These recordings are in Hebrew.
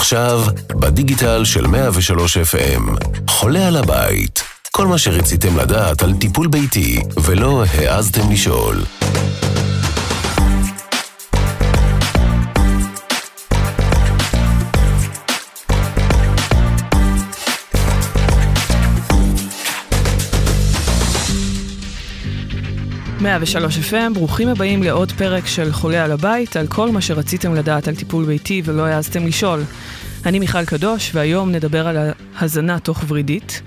עכשיו, בדיגיטל של 103 FM, חולה על הבית. כל מה שרציתם לדעת על טיפול ביתי ולא העזתם לשאול. מאה ושלוש FM, ברוכים הבאים לעוד פרק של חולה על הבית, על כל מה שרציתם לדעת על טיפול ביתי ולא העזתם לשאול. אני מיכל קדוש, והיום נדבר על ההזנה תוך ורידית.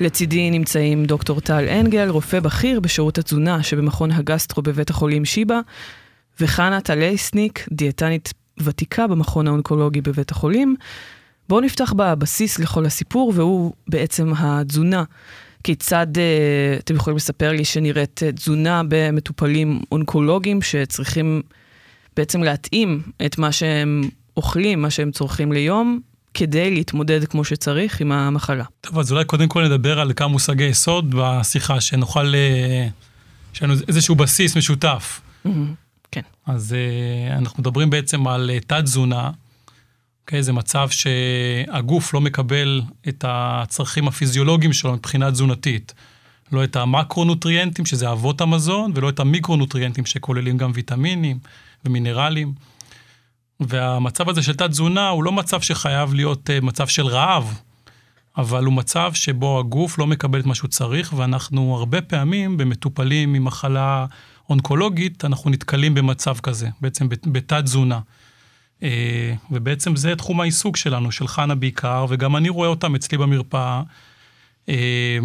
לצידי נמצאים דוקטור טל אנגל, רופא בכיר בשירות התזונה שבמכון הגסטרו בבית החולים שיבא, וחנה טלייסניק, דיאטנית ותיקה במכון האונקולוגי בבית החולים. בואו נפתח בבסיס לכל הסיפור, והוא בעצם התזונה. כיצד uh, אתם יכולים לספר לי שנראית uh, תזונה במטופלים אונקולוגיים שצריכים בעצם להתאים את מה שהם אוכלים, מה שהם צורכים ליום, כדי להתמודד כמו שצריך עם המחלה. טוב, אז אולי קודם כל נדבר על כמה מושגי יסוד בשיחה, שנוכל, uh, שיהיה לנו איזשהו בסיס משותף. Mm-hmm, כן. אז uh, אנחנו מדברים בעצם על uh, תת-תזונה. אוקיי? זה מצב שהגוף לא מקבל את הצרכים הפיזיולוגיים שלו מבחינה תזונתית. לא את המקרונוטריאנטים, שזה אבות המזון, ולא את המיקרונוטריאנטים, שכוללים גם ויטמינים ומינרלים. והמצב הזה של תת-תזונה הוא לא מצב שחייב להיות uh, מצב של רעב, אבל הוא מצב שבו הגוף לא מקבל את מה שהוא צריך, ואנחנו הרבה פעמים, במטופלים עם מחלה אונקולוגית, אנחנו נתקלים במצב כזה, בעצם בתת-תזונה. אה, ובעצם זה תחום העיסוק שלנו, של חנה בעיקר, וגם אני רואה אותם אצלי במרפאה. אה,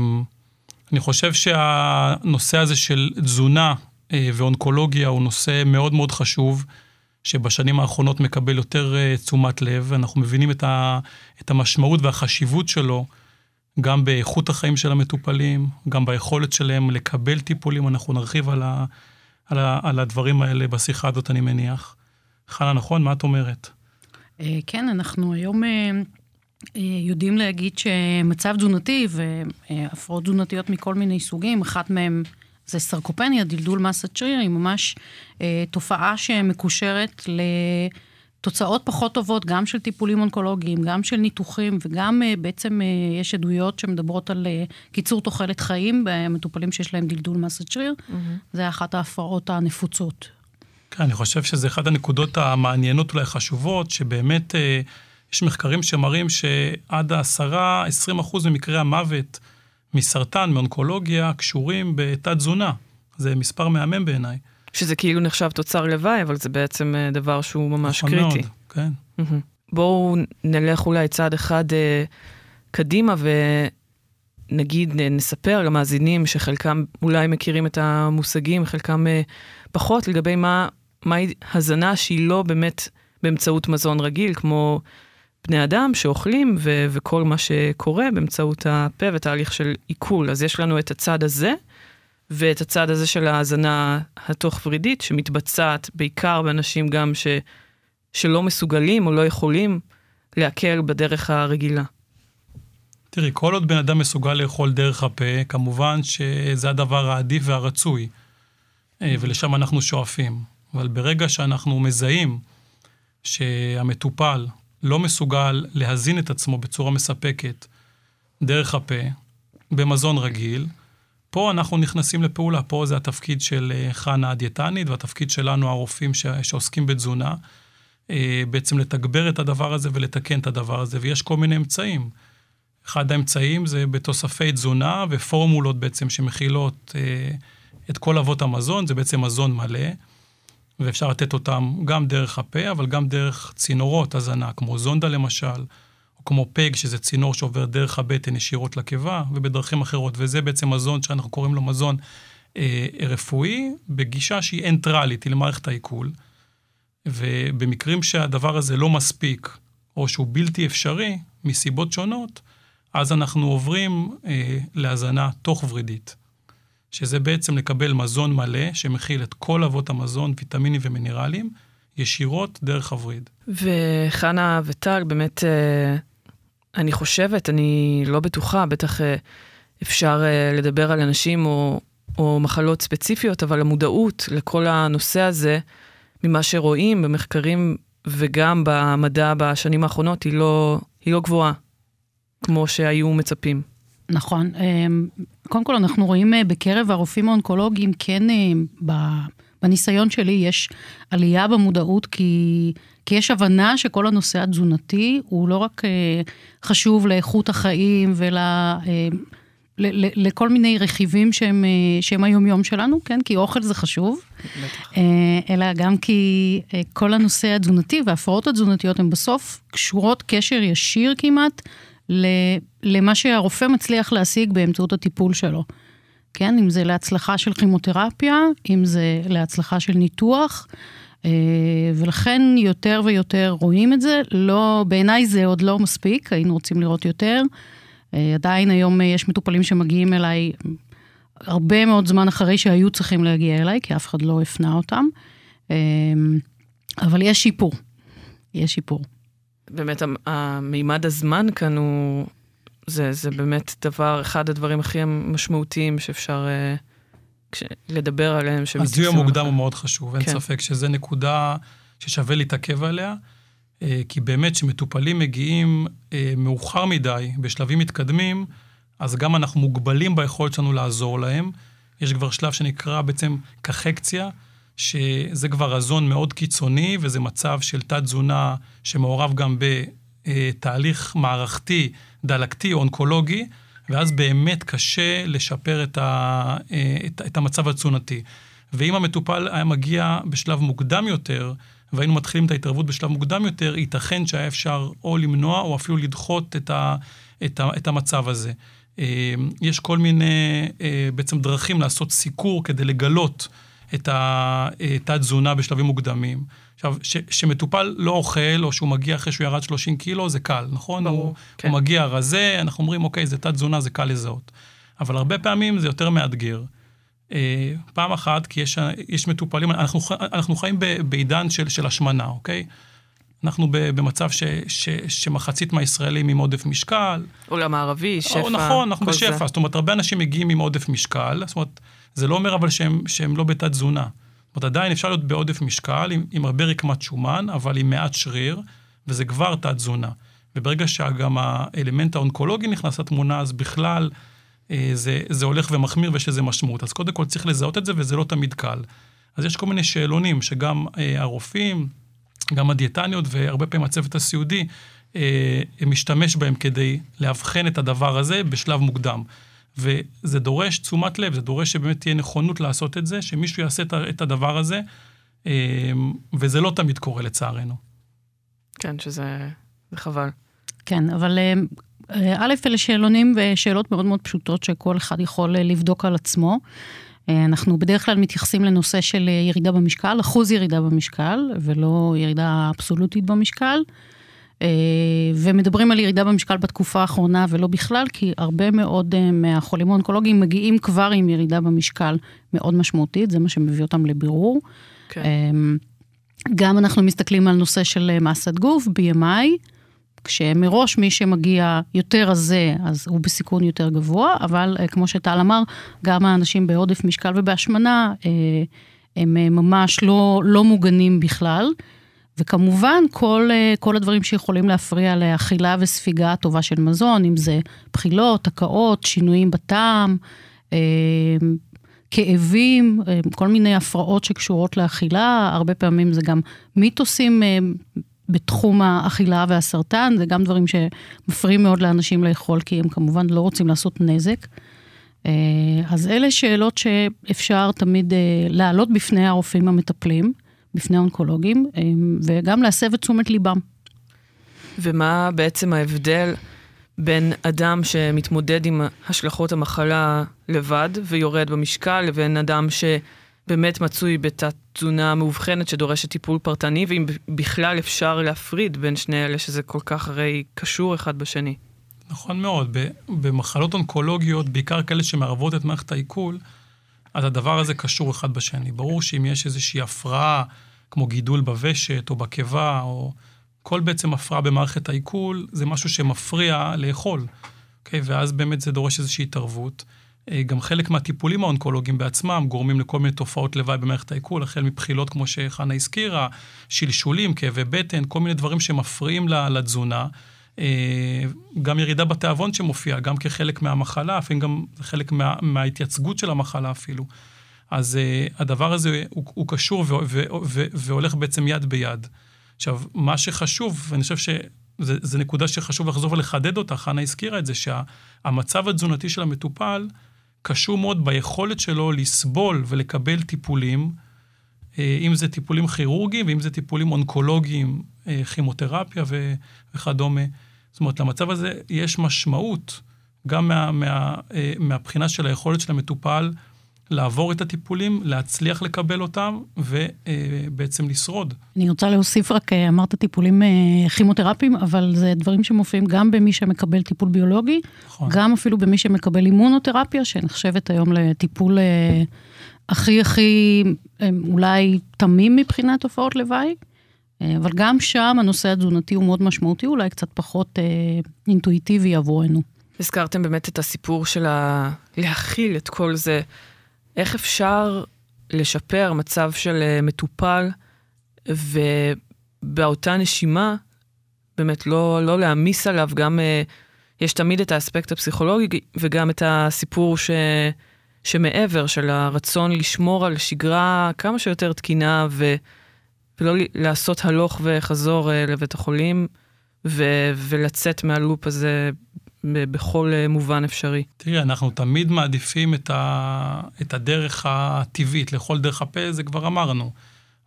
אני חושב שהנושא הזה של תזונה אה, ואונקולוגיה הוא נושא מאוד מאוד חשוב, שבשנים האחרונות מקבל יותר תשומת לב, אנחנו מבינים את, את המשמעות והחשיבות שלו, גם באיכות החיים של המטופלים, גם ביכולת שלהם לקבל טיפולים, אנחנו נרחיב על, ה, על, ה, על הדברים האלה בשיחה הזאת, אני מניח. חנה, נכון? מה את אומרת? אה, כן, אנחנו היום אה, אה, יודעים להגיד שמצב תזונתי והפרעות תזונתיות מכל מיני סוגים, אחת מהן זה סרקופניה, דלדול מסת שריר, היא ממש תופעה שמקושרת לתוצאות פחות טובות, גם של טיפולים אונקולוגיים, גם של ניתוחים, וגם בעצם יש עדויות שמדברות על קיצור תוחלת חיים במטופלים שיש להם דלדול מסת שריר. Mm-hmm. זה אחת ההפרעות הנפוצות כן, אני חושב שזה אחת הנקודות המעניינות אולי חשובות, שבאמת אה, יש מחקרים שמראים שעד העשרה, עשרים אחוז ממקרי המוות מסרטן, מאונקולוגיה, קשורים בתת-תזונה. זה מספר מהמם בעיניי. שזה כאילו נחשב תוצר לוואי, אבל זה בעצם אה, דבר שהוא ממש נכון קריטי. מאוד, כן. בואו נלך אולי צעד אחד אה, קדימה ונגיד, אה, נספר למאזינים שחלקם אולי מכירים את המושגים, חלקם אה, פחות, לגבי מה מהי הזנה שהיא לא באמת באמצעות מזון רגיל, כמו בני אדם שאוכלים ו- וכל מה שקורה באמצעות הפה ותהליך של עיכול. אז יש לנו את הצד הזה, ואת הצד הזה של ההזנה התוך-ורידית, שמתבצעת בעיקר באנשים גם ש- שלא מסוגלים או לא יכולים להקל בדרך הרגילה. תראי, כל עוד בן אדם מסוגל לאכול דרך הפה, כמובן שזה הדבר העדיף והרצוי, אה, ולשם אנחנו שואפים. אבל ברגע שאנחנו מזהים שהמטופל לא מסוגל להזין את עצמו בצורה מספקת דרך הפה, במזון רגיל, פה אנחנו נכנסים לפעולה, פה זה התפקיד של אה, חנה הדיאטנית והתפקיד שלנו, הרופאים ש... שעוסקים בתזונה, אה, בעצם לתגבר את הדבר הזה ולתקן את הדבר הזה, ויש כל מיני אמצעים. אחד האמצעים זה בתוספי תזונה ופורמולות בעצם שמכילות אה, את כל אבות המזון, זה בעצם מזון מלא. ואפשר לתת אותם גם דרך הפה, אבל גם דרך צינורות הזנה, כמו זונדה למשל, או כמו פג, שזה צינור שעובר דרך הבטן ישירות לקיבה, ובדרכים אחרות. וזה בעצם מזון שאנחנו קוראים לו מזון אה, רפואי, בגישה שהיא אנטרלית, היא למערכת העיכול. ובמקרים שהדבר הזה לא מספיק, או שהוא בלתי אפשרי, מסיבות שונות, אז אנחנו עוברים אה, להזנה תוך ורידית. שזה בעצם לקבל מזון מלא, שמכיל את כל אבות המזון, ויטמינים ומינרלים, ישירות דרך הווריד. וחנה וטל, באמת, אה, אני חושבת, אני לא בטוחה, בטח אה, אפשר אה, לדבר על אנשים או, או מחלות ספציפיות, אבל המודעות לכל הנושא הזה, ממה שרואים במחקרים וגם במדע בשנים האחרונות היא לא, היא לא גבוהה, כמו שהיו מצפים. נכון. קודם כל, אנחנו רואים בקרב הרופאים האונקולוגיים, כן, בניסיון שלי יש עלייה במודעות, כי, כי יש הבנה שכל הנושא התזונתי הוא לא רק חשוב לאיכות החיים ול... לכל מיני רכיבים שהם, אה, שהם היומיום שלנו, כן? כי אוכל זה חשוב. בטח. אה, אלא גם כי אה, כל הנושא התזונתי וההפרעות התזונתיות הן בסוף קשורות קשר ישיר כמעט למה שהרופא מצליח להשיג באמצעות הטיפול שלו. כן? אם זה להצלחה של כימותרפיה, אם זה להצלחה של ניתוח. ולכן יותר ויותר רואים את זה. לא, בעיניי זה עוד לא מספיק, היינו רוצים לראות יותר. אה, עדיין היום אה, יש מטופלים שמגיעים אליי הרבה מאוד זמן אחרי שהיו צריכים להגיע אליי, כי אף אחד לא הפנה אותם. אה, אבל יש שיפור, יש שיפור. באמת, המימד הזמן כאן הוא, זה, זה באמת דבר, אחד הדברים הכי משמעותיים שאפשר כש, לדבר עליהם. הזיהוי המוקדם הוא מאוד חשוב, אין כן. ספק שזו נקודה ששווה להתעכב עליה. אה, כי באמת כשמטופלים מגיעים אה, מאוחר מדי, בשלבים מתקדמים, אז גם אנחנו מוגבלים ביכולת שלנו לעזור להם. יש כבר שלב שנקרא בעצם קחקציה, שזה כבר רזון מאוד קיצוני, וזה מצב של תת-תזונה שמעורב גם בתהליך מערכתי, דלקתי, אונקולוגי, ואז באמת קשה לשפר את, ה, את, את המצב התזונתי. ואם המטופל היה מגיע בשלב מוקדם יותר, והיינו מתחילים את ההתערבות בשלב מוקדם יותר, ייתכן שהיה אפשר או למנוע או אפילו לדחות את, ה, את, ה, את המצב הזה. אה, יש כל מיני אה, בעצם דרכים לעשות סיקור כדי לגלות את התת-תזונה בשלבים מוקדמים. עכשיו, שמטופל לא אוכל, או שהוא מגיע אחרי שהוא ירד 30 קילו, זה קל, נכון? ברור, הוא, כן. הוא מגיע רזה, אנחנו אומרים, אוקיי, זה תת-תזונה, זה קל לזהות. אבל הרבה פעמים זה יותר מאתגר. אה, פעם אחת, כי יש, יש מטופלים, אנחנו, אנחנו חיים בעידן של, של השמנה, אוקיי? אנחנו במצב ש, ש, שמחצית מהישראלים עם עודף משקל. עולם הערבי, שפע. או, נכון, אנחנו בשפע. זה. זאת אומרת, הרבה אנשים מגיעים עם עודף משקל, זאת אומרת, זה לא אומר אבל שהם, שהם לא בתת תזונה. זאת אומרת, עדיין אפשר להיות בעודף משקל, עם, עם הרבה רקמת שומן, אבל עם מעט שריר, וזה כבר תת תזונה. וברגע שגם האלמנט האונקולוגי נכנס לתמונה, אז בכלל אה, זה, זה הולך ומחמיר ויש לזה משמעות. אז קודם כל צריך לזהות את זה, וזה לא תמיד קל. אז יש כל מיני שאלונים שגם אה, הרופאים, גם הדיאטניות והרבה פעמים הצוות הסיעודי, אה, משתמש בהם כדי לאבחן את הדבר הזה בשלב מוקדם. וזה דורש תשומת לב, זה דורש שבאמת תהיה נכונות לעשות את זה, שמישהו יעשה את הדבר הזה, אה, וזה לא תמיד קורה לצערנו. כן, שזה חבל. כן, אבל אה, אה, א', אלה שאלונים ושאלות מאוד מאוד פשוטות שכל אחד יכול אה, לבדוק על עצמו. אה, אנחנו בדרך כלל מתייחסים לנושא של ירידה במשקל, אחוז ירידה במשקל, ולא ירידה אבסולוטית במשקל. ומדברים על ירידה במשקל בתקופה האחרונה ולא בכלל, כי הרבה מאוד מהחולים האונקולוגיים מגיעים כבר עם ירידה במשקל מאוד משמעותית, זה מה שמביא אותם לבירור. כן. גם אנחנו מסתכלים על נושא של מסת גוף, BMI. כשמראש מי שמגיע יותר רזה, אז הוא בסיכון יותר גבוה, אבל אה, כמו שטל אמר, גם האנשים בעודף משקל ובהשמנה, אה, הם אה, ממש לא, לא מוגנים בכלל. וכמובן, כל, כל הדברים שיכולים להפריע לאכילה וספיגה טובה של מזון, אם זה בחילות, הקאות, שינויים בטעם, כאבים, כל מיני הפרעות שקשורות לאכילה, הרבה פעמים זה גם מיתוסים בתחום האכילה והסרטן, זה גם דברים שמפריעים מאוד לאנשים לאכול, כי הם כמובן לא רוצים לעשות נזק. אה, אז אלה שאלות שאפשר תמיד אה, להעלות בפני הרופאים המטפלים, בפני האונקולוגים, אה, וגם להסב את תשומת ליבם. ומה בעצם ההבדל בין אדם שמתמודד עם השלכות המחלה לבד ויורד במשקל, לבין אדם ש... באמת מצוי בתת-תזונה מאובחנת שדורשת טיפול פרטני, ואם בכלל אפשר להפריד בין שני אלה, שזה כל כך הרי קשור אחד בשני. נכון מאוד. במחלות אונקולוגיות, בעיקר כאלה שמערבות את מערכת העיכול, אז הדבר הזה קשור אחד בשני. ברור שאם יש איזושהי הפרעה, כמו גידול בוושת או בקיבה, או כל בעצם הפרעה במערכת העיכול, זה משהו שמפריע לאכול. אוקיי? ואז באמת זה דורש איזושהי התערבות. אה, גם חלק מהטיפולים האונקולוגיים בעצמם גורמים לכל מיני תופעות לוואי במערכת העיכול, החל מבחילות, כמו שחנה הזכירה, שלשולים, כאבי בטן, כל מיני דברים שמפריעים לתזונה. אה, גם ירידה בתיאבון שמופיעה, גם כחלק מהמחלה, אפילו גם חלק מה, מההתייצגות של המחלה אפילו. אז uh, הדבר הזה הוא, הוא קשור ו, ו, ו, והולך בעצם יד ביד. עכשיו, מה שחשוב, ואני חושב שזו נקודה שחשוב לחזור ולחדד אותה, חנה הזכירה את זה, שהמצב שה, התזונתי של המטופל קשור מאוד ביכולת שלו לסבול ולקבל טיפולים, uh, אם זה טיפולים כירורגיים ואם זה טיפולים אונקולוגיים, uh, כימותרפיה וכדומה. זאת אומרת, למצב הזה יש משמעות גם מה, מה, אה, מהבחינה של היכולת של המטופל לעבור את הטיפולים, להצליח לקבל אותם ובעצם לשרוד. אני רוצה להוסיף רק, אה, אמרת טיפולים אה, כימותרפיים, אבל זה דברים שמופיעים גם במי שמקבל טיפול ביולוגי, נכון. גם אפילו במי שמקבל אימונותרפיה, שנחשבת היום לטיפול הכי הכי אולי תמים מבחינת תופעות לוואי. אבל גם שם הנושא התזונתי הוא מאוד משמעותי, אולי קצת פחות אה, אינטואיטיבי עבורנו. הזכרתם באמת את הסיפור של ה... להכיל את כל זה. איך אפשר לשפר מצב של אה, מטופל, ובאותה נשימה, באמת לא, לא להעמיס עליו, גם אה, יש תמיד את האספקט הפסיכולוגי וגם את הסיפור ש... שמעבר, של הרצון לשמור על שגרה כמה שיותר תקינה ו... ולא לעשות הלוך וחזור אה, לבית החולים, ו- ולצאת מהלופ הזה בכל אה, מובן אפשרי. תראי, אנחנו תמיד מעדיפים את, ה- את הדרך הטבעית, לכל דרך הפה, זה כבר אמרנו.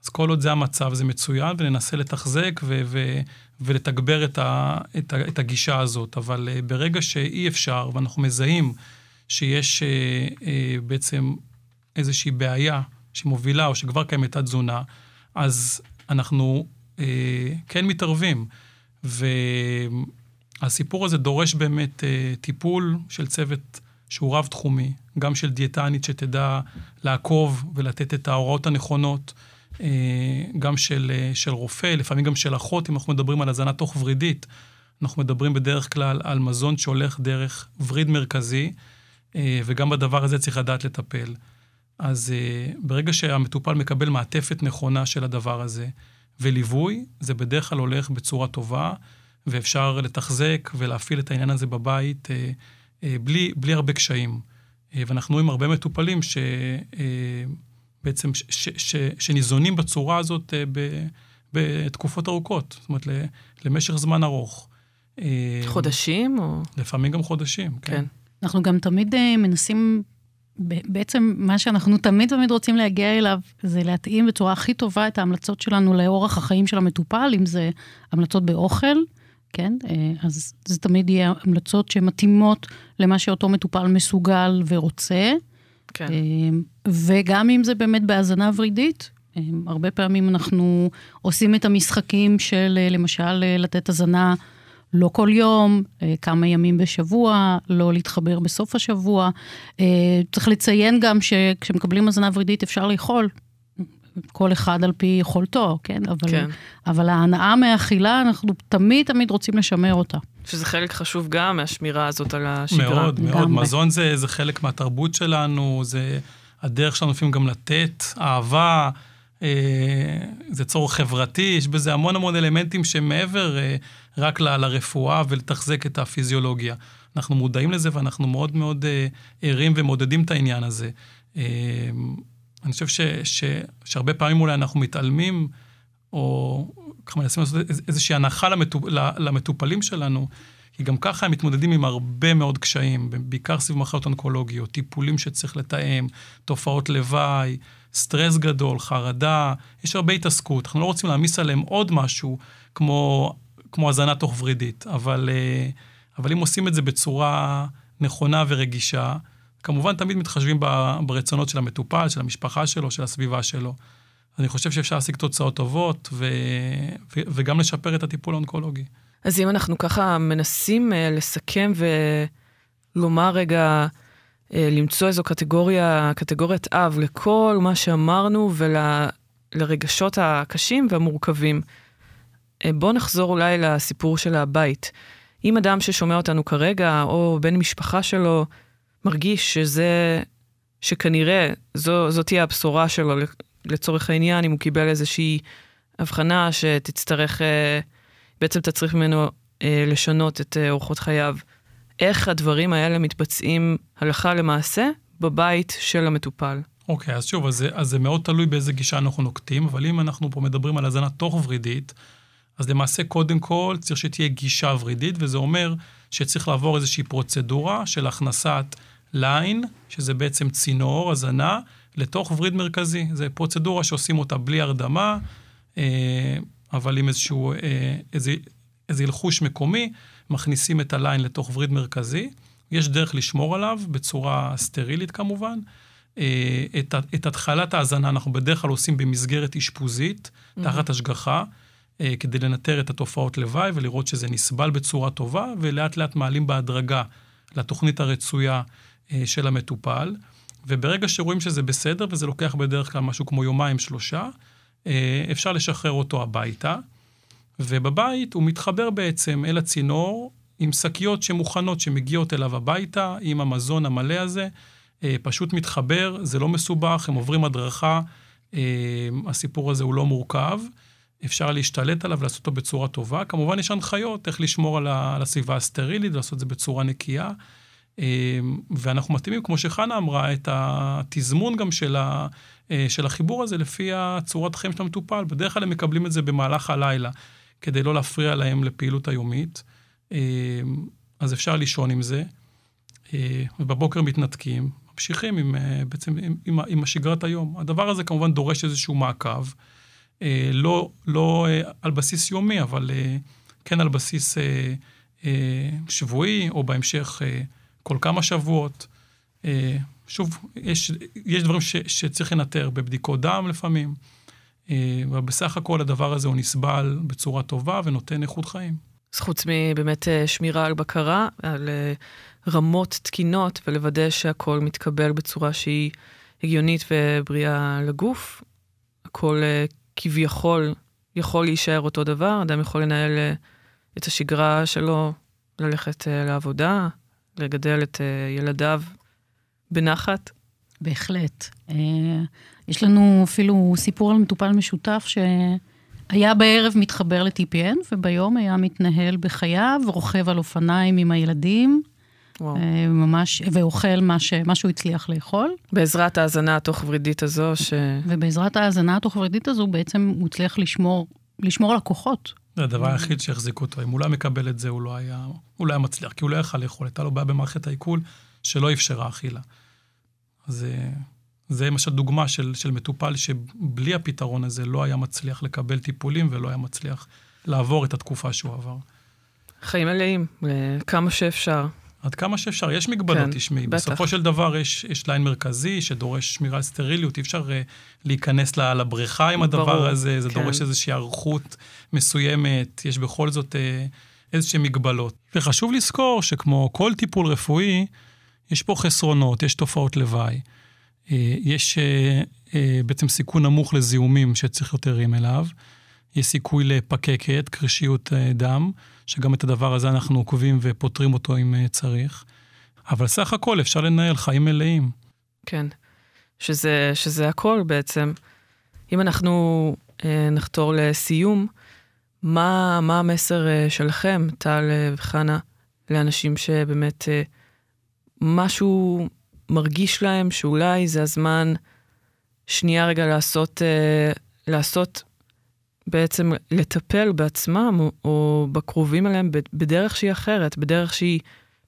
אז כל עוד זה המצב, זה מצוין, וננסה לתחזק ו- ו- ולתגבר את, ה- את, ה- את הגישה הזאת. אבל uh, ברגע שאי אפשר, ואנחנו מזהים שיש uh, בעצם איזושהי בעיה שמובילה, או שכבר קיימת התזונה, אז אנחנו אה, כן מתערבים. והסיפור הזה דורש באמת אה, טיפול של צוות שהוא רב-תחומי, גם של דיאטנית שתדע לעקוב ולתת את ההוראות הנכונות, אה, גם של, אה, של רופא, לפעמים גם של אחות, אם אנחנו מדברים על הזנה תוך-ורידית. אנחנו מדברים בדרך כלל על מזון שהולך דרך וריד מרכזי, אה, וגם בדבר הזה צריך לדעת לטפל. אז uh, ברגע שהמטופל מקבל מעטפת נכונה של הדבר הזה, וליווי, זה בדרך כלל הולך בצורה טובה, ואפשר לתחזק ולהפעיל את העניין הזה בבית uh, uh, בלי, בלי הרבה קשיים. Uh, ואנחנו רואים הרבה מטופלים שבעצם, ש, ש, ש, שניזונים בצורה הזאת ב, בתקופות ארוכות, זאת אומרת, למשך זמן ארוך. חודשים או? לפעמים גם חודשים, כן. כן. אנחנו גם תמיד מנסים בעצם מה שאנחנו תמיד תמיד רוצים להגיע אליו, זה להתאים בצורה הכי טובה את ההמלצות שלנו לאורח החיים של המטופל, אם זה המלצות באוכל, כן? אה, אז זה תמיד יהיה המלצות שמתאימות למה שאותו מטופל מסוגל ורוצה. כן. אה, וגם אם זה באמת בהאזנה ורידית, אה, הרבה פעמים אנחנו עושים את המשחקים של למשל לתת הזנה לא כל יום, כמה ימים בשבוע, לא להתחבר בסוף השבוע. צריך לציין גם שכשמקבלים הזנה ורידית אפשר לאכול. כל אחד על פי יכולתו, כן? אבל, כן. אבל ההנאה מהאכילה, אנחנו תמיד תמיד רוצים לשמר אותה. שזה חלק חשוב גם מהשמירה הזאת על השגרה. מאוד, מאוד. גם מזון זה, זה חלק מהתרבות שלנו, זה הדרך שלנו לפעמים גם לתת אהבה. אה, זה צורך חברתי, יש בזה המון המון אלמנטים שמעבר אה, רק ל, לרפואה ולתחזק את הפיזיולוגיה. אנחנו מודעים לזה ואנחנו מאוד מאוד אה, ערים ומודדים את העניין הזה. אני חושב ש, ש, שהרבה פעמים אולי אנחנו מתעלמים, או ככה מנסים לעשות איזושהי הנחה למטופ, למטופלים שלנו, כי גם ככה הם מתמודדים עם הרבה מאוד קשיים, בעיקר סביב מחלות אונקולוגיות, טיפולים שצריך לתאם, תופעות לוואי. סטרס גדול, חרדה, יש הרבה התעסקות. אנחנו לא רוצים להעמיס עליהם עוד משהו כמו, כמו הזנה תוך ורידית, אבל, אה, אבל אם עושים את זה בצורה נכונה ורגישה, כמובן תמיד מתחשבים ברצונות של המטופל, של המשפחה שלו, של הסביבה שלו. אני חושב שאפשר להשיג תוצאות טובות ו, ו, וגם לשפר את הטיפול האונקולוגי. אז אם אנחנו ככה מנסים uh, לסכם ולומר רגע, אה, למצוא איזו קטגוריה, קטגוריית אב לכל מה שאמרנו ולרגשות הקשים והמורכבים. אה, בואו נחזור אולי לסיפור של הבית. אם אדם ששומע אותנו כרגע, או בן משפחה שלו, מרגיש שזה, שכנראה זו, זו תהיה הבשורה שלו לצורך העניין, אם הוא קיבל איזושהי הבחנה שתצטרך, אה, בעצם תצריך ממנו אה, לשנות את אה, אורחות חייו. איך הדברים האלה מתבצעים הלכה למעשה בבית של המטופל. אוקיי, okay, אז שוב, אז זה, אז זה מאוד תלוי באיזה גישה אנחנו נוקטים, אבל אם אנחנו פה מדברים על הזנה תוך-ורידית, אז למעשה קודם כל צריך שתהיה גישה ורידית, וזה אומר שצריך לעבור איזושהי פרוצדורה של הכנסת ליין, שזה בעצם צינור, הזנה, לתוך וריד מרכזי. זו פרוצדורה שעושים אותה בלי הרדמה, אה, אבל עם איזשהו, אה, איזה, איזה הלחוש מקומי, מכניסים את הליין לתוך וריד מרכזי. יש דרך לשמור עליו, בצורה סטרילית כמובן. אה, את, את התחלת ההאזנה אנחנו בדרך כלל עושים במסגרת אשפוזית, mm-hmm. תחת השגחה, כדי לנטר את התופעות לוואי ולראות שזה נסבל בצורה טובה, ולאט לאט מעלים בהדרגה לתוכנית הרצויה של המטופל. וברגע שרואים שזה בסדר, וזה לוקח בדרך כלל משהו כמו יומיים, שלושה, אה, אפשר לשחרר אותו הביתה. ובבית הוא מתחבר בעצם אל הצינור עם שקיות שמוכנות, שמגיעות אליו הביתה, עם המזון המלא הזה. אה, פשוט מתחבר, זה לא מסובך, הם עוברים הדרכה, אה, הסיפור הזה הוא לא מורכב. אפשר להשתלט עליו ולעשות אותו בצורה טובה. כמובן, יש הנחיות איך לשמור על הסביבה הסטרילית, לעשות את זה בצורה נקייה. אמ, ואנחנו מתאימים, כמו שחנה אמרה, את התזמון גם של, ה, אה, של החיבור הזה לפי הצורת החיים של המטופל. בדרך כלל הם מקבלים את זה במהלך הלילה, כדי לא להפריע להם לפעילות היומית. אמ, אז אפשר לישון עם זה, אה, ובבוקר מתנתקים, ממשיכים עם, אה, בעצם עם, עם, עם השגרת היום. הדבר הזה כמובן דורש איזשהו מעקב, לא, לא על בסיס יומי, אבל כן על בסיס שבועי, או בהמשך כל כמה שבועות. אה, שוב, יש, יש דברים ש, שצריך לנטר בבדיקות דם לפעמים, אה, אבל בסך הכל הדבר הזה הוא נסבל בצורה טובה ונותן איכות חיים. אז חוץ מבאמת אה, שמירה על בקרה, על רמות תקינות ולוודא שהכל מתקבל בצורה שהיא הגיונית ובריאה לגוף, הכל כביכול יכול להישאר אותו דבר, אדם יכול לנהל את השגרה שלו, ללכת לעבודה, לגדל את uh, ילדיו בנחת? בהחלט. Uh, יש לנו אפילו סיפור על מטופל משותף שהיה בערב מתחבר ל-TPN, וביום היה מתנהל בחייו, רוכב על אופניים עם הילדים. וואו. אה, ממש, ואוכל מה, ש, מה שהוא הצליח לאכול. בעזרת ההאזנה התוך-ורידית הזו, ש... ובעזרת ההאזנה התוך-ורידית הזו, בעצם הוא הצליח לשמור, לשמור על הכוחות. זה הדבר היחיד שהחזיק אותו. אם הוא לא מקבל את זה, הוא לא היה, הוא לא היה מצליח, כי הוא לא יכל לאכול. הייתה לו בעיה במערכת העיכול שלא אפשרה אכילה. אז אה, זה למשל דוגמה של, של מטופל שבלי הפתרון הזה לא היה מצליח לקבל טיפולים ולא היה מצליח לעבור את התקופה שהוא עבר. חיים מלאים, כמה שאפשר. עד כמה שאפשר. יש מגבלות, כן, תשמעי. בטח. בסופו של דבר יש, יש ליין מרכזי שדורש שמירה על סטריליות, אי אפשר uh, להיכנס לבריכה עם הדבר ברור, הזה, זה כן. דורש איזושהי היערכות מסוימת, יש בכל זאת uh, איזשהן מגבלות. וחשוב לזכור שכמו כל טיפול רפואי, יש פה חסרונות, יש תופעות לוואי. Uh, יש uh, uh, בעצם סיכון נמוך לזיהומים שצריך יותר עם אליו. יש סיכוי לפקקת, קרישיות uh, דם. שגם את הדבר הזה אנחנו עוקבים ופותרים אותו אם אה, צריך. אבל סך הכל אפשר לנהל חיים מלאים. כן, שזה, שזה הכל בעצם. אם אנחנו אה, נחתור לסיום, מה, מה המסר אה, שלכם, טל אה, וחנה, לאנשים שבאמת אה, משהו מרגיש להם שאולי זה הזמן שנייה רגע לעשות, אה, לעשות בעצם לטפל בעצמם או, בקרובים אליהם בדרך שהיא אחרת, בדרך שהיא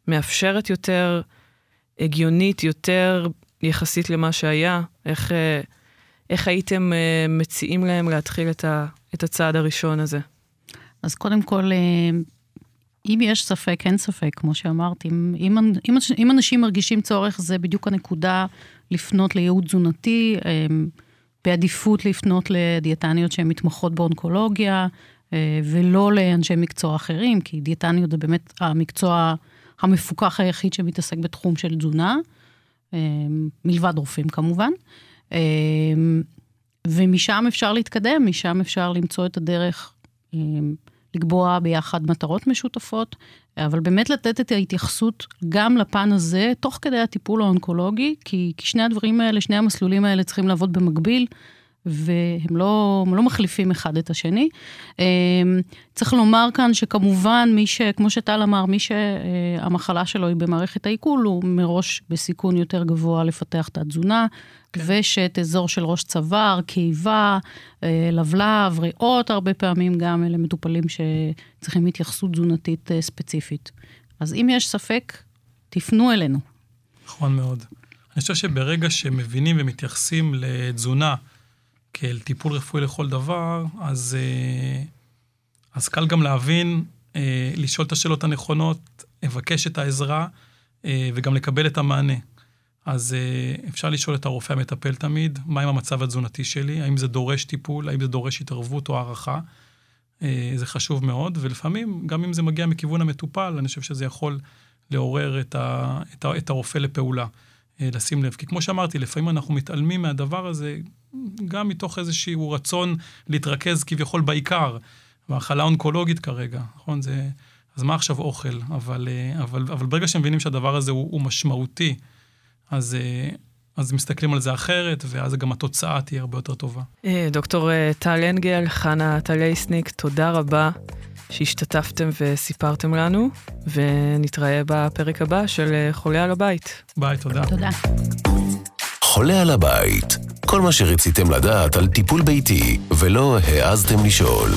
מאפשרת יותר, הגיונית יותר יחסית למה שהיה? איך, אה, איך הייתם אה, מציעים להם להתחיל את, ה, את הצעד הראשון הזה? אז קודם כל, אה, אם יש ספק, אין ספק, כמו שאמרתי. אם, אם, אם אנשים מרגישים צורך, זה בדיוק הנקודה לפנות לייעוד תזונתי. בעדיפות לפנות לדיאטניות שהן מתמחות באונקולוגיה, אה, ולא לאנשי מקצוע אחרים, כי דיאטניות זה באמת המקצוע המפוקח היחיד שמתעסק בתחום של תזונה, אה, מלבד רופאים כמובן. אה, ומשם אפשר להתקדם, משם אפשר למצוא את הדרך לקבוע ביחד מטרות משותפות, אבל באמת לתת את ההתייחסות גם לפן הזה, תוך כדי הטיפול האונקולוגי, כי, כי שני הדברים האלה, שני המסלולים האלה צריכים לעבוד במקביל. והם לא, לא מחליפים אחד את השני. אמ, צריך לומר כאן שכמובן, מי ש... כמו שטל אמר, מי שהמחלה שלו היא במערכת העיכול, הוא מראש בסיכון יותר גבוה לפתח את התזונה, כן. אזור של ראש צוואר, קיבה, אה, לבלב, ריאות, הרבה פעמים גם אלה מטופלים שצריכים התייחסות תזונתית אה, ספציפית. אז אם יש ספק, תפנו אלינו. נכון מאוד. אני חושב שברגע שמבינים ומתייחסים לתזונה, כאל טיפול רפואי לכל דבר, אז, אה, אז קל גם להבין, אה, לשאול את השאלות הנכונות, לבקש את העזרה אה, וגם לקבל את המענה. אז אפשר לשאול את הרופא המטפל תמיד, מה עם המצב התזונתי שלי, האם זה דורש טיפול, האם זה דורש התערבות או הערכה. זה חשוב מאוד, ולפעמים, גם אם זה מגיע מכיוון המטופל, אני חושב שזה יכול לעורר את, ה, את, ה, את הרופא לפעולה. לשים לב. כי כמו שאמרתי, לפעמים אנחנו מתעלמים מהדבר הזה, גם מתוך איזשהו רצון להתרכז כביכול בעיקר, והאכלה אונקולוגית כרגע, נכון? זה... אז מה עכשיו אוכל? אבל, אה, אבל, אבל ברגע שמבינים שהדבר הזה הוא, הוא משמעותי, אז, אה, אז מסתכלים על זה אחרת, ואז גם התוצאה תהיה הרבה יותר טובה. אה, דוקטור טל אנגל, חנה טלייסניק, תודה רבה שהשתתפתם וסיפרתם לנו, ונתראה בפרק הבא של חולה על הבית. ביי, תודה. תודה. חולה על הבית, כל מה שרציתם לדעת על טיפול ביתי ולא העזתם לשאול.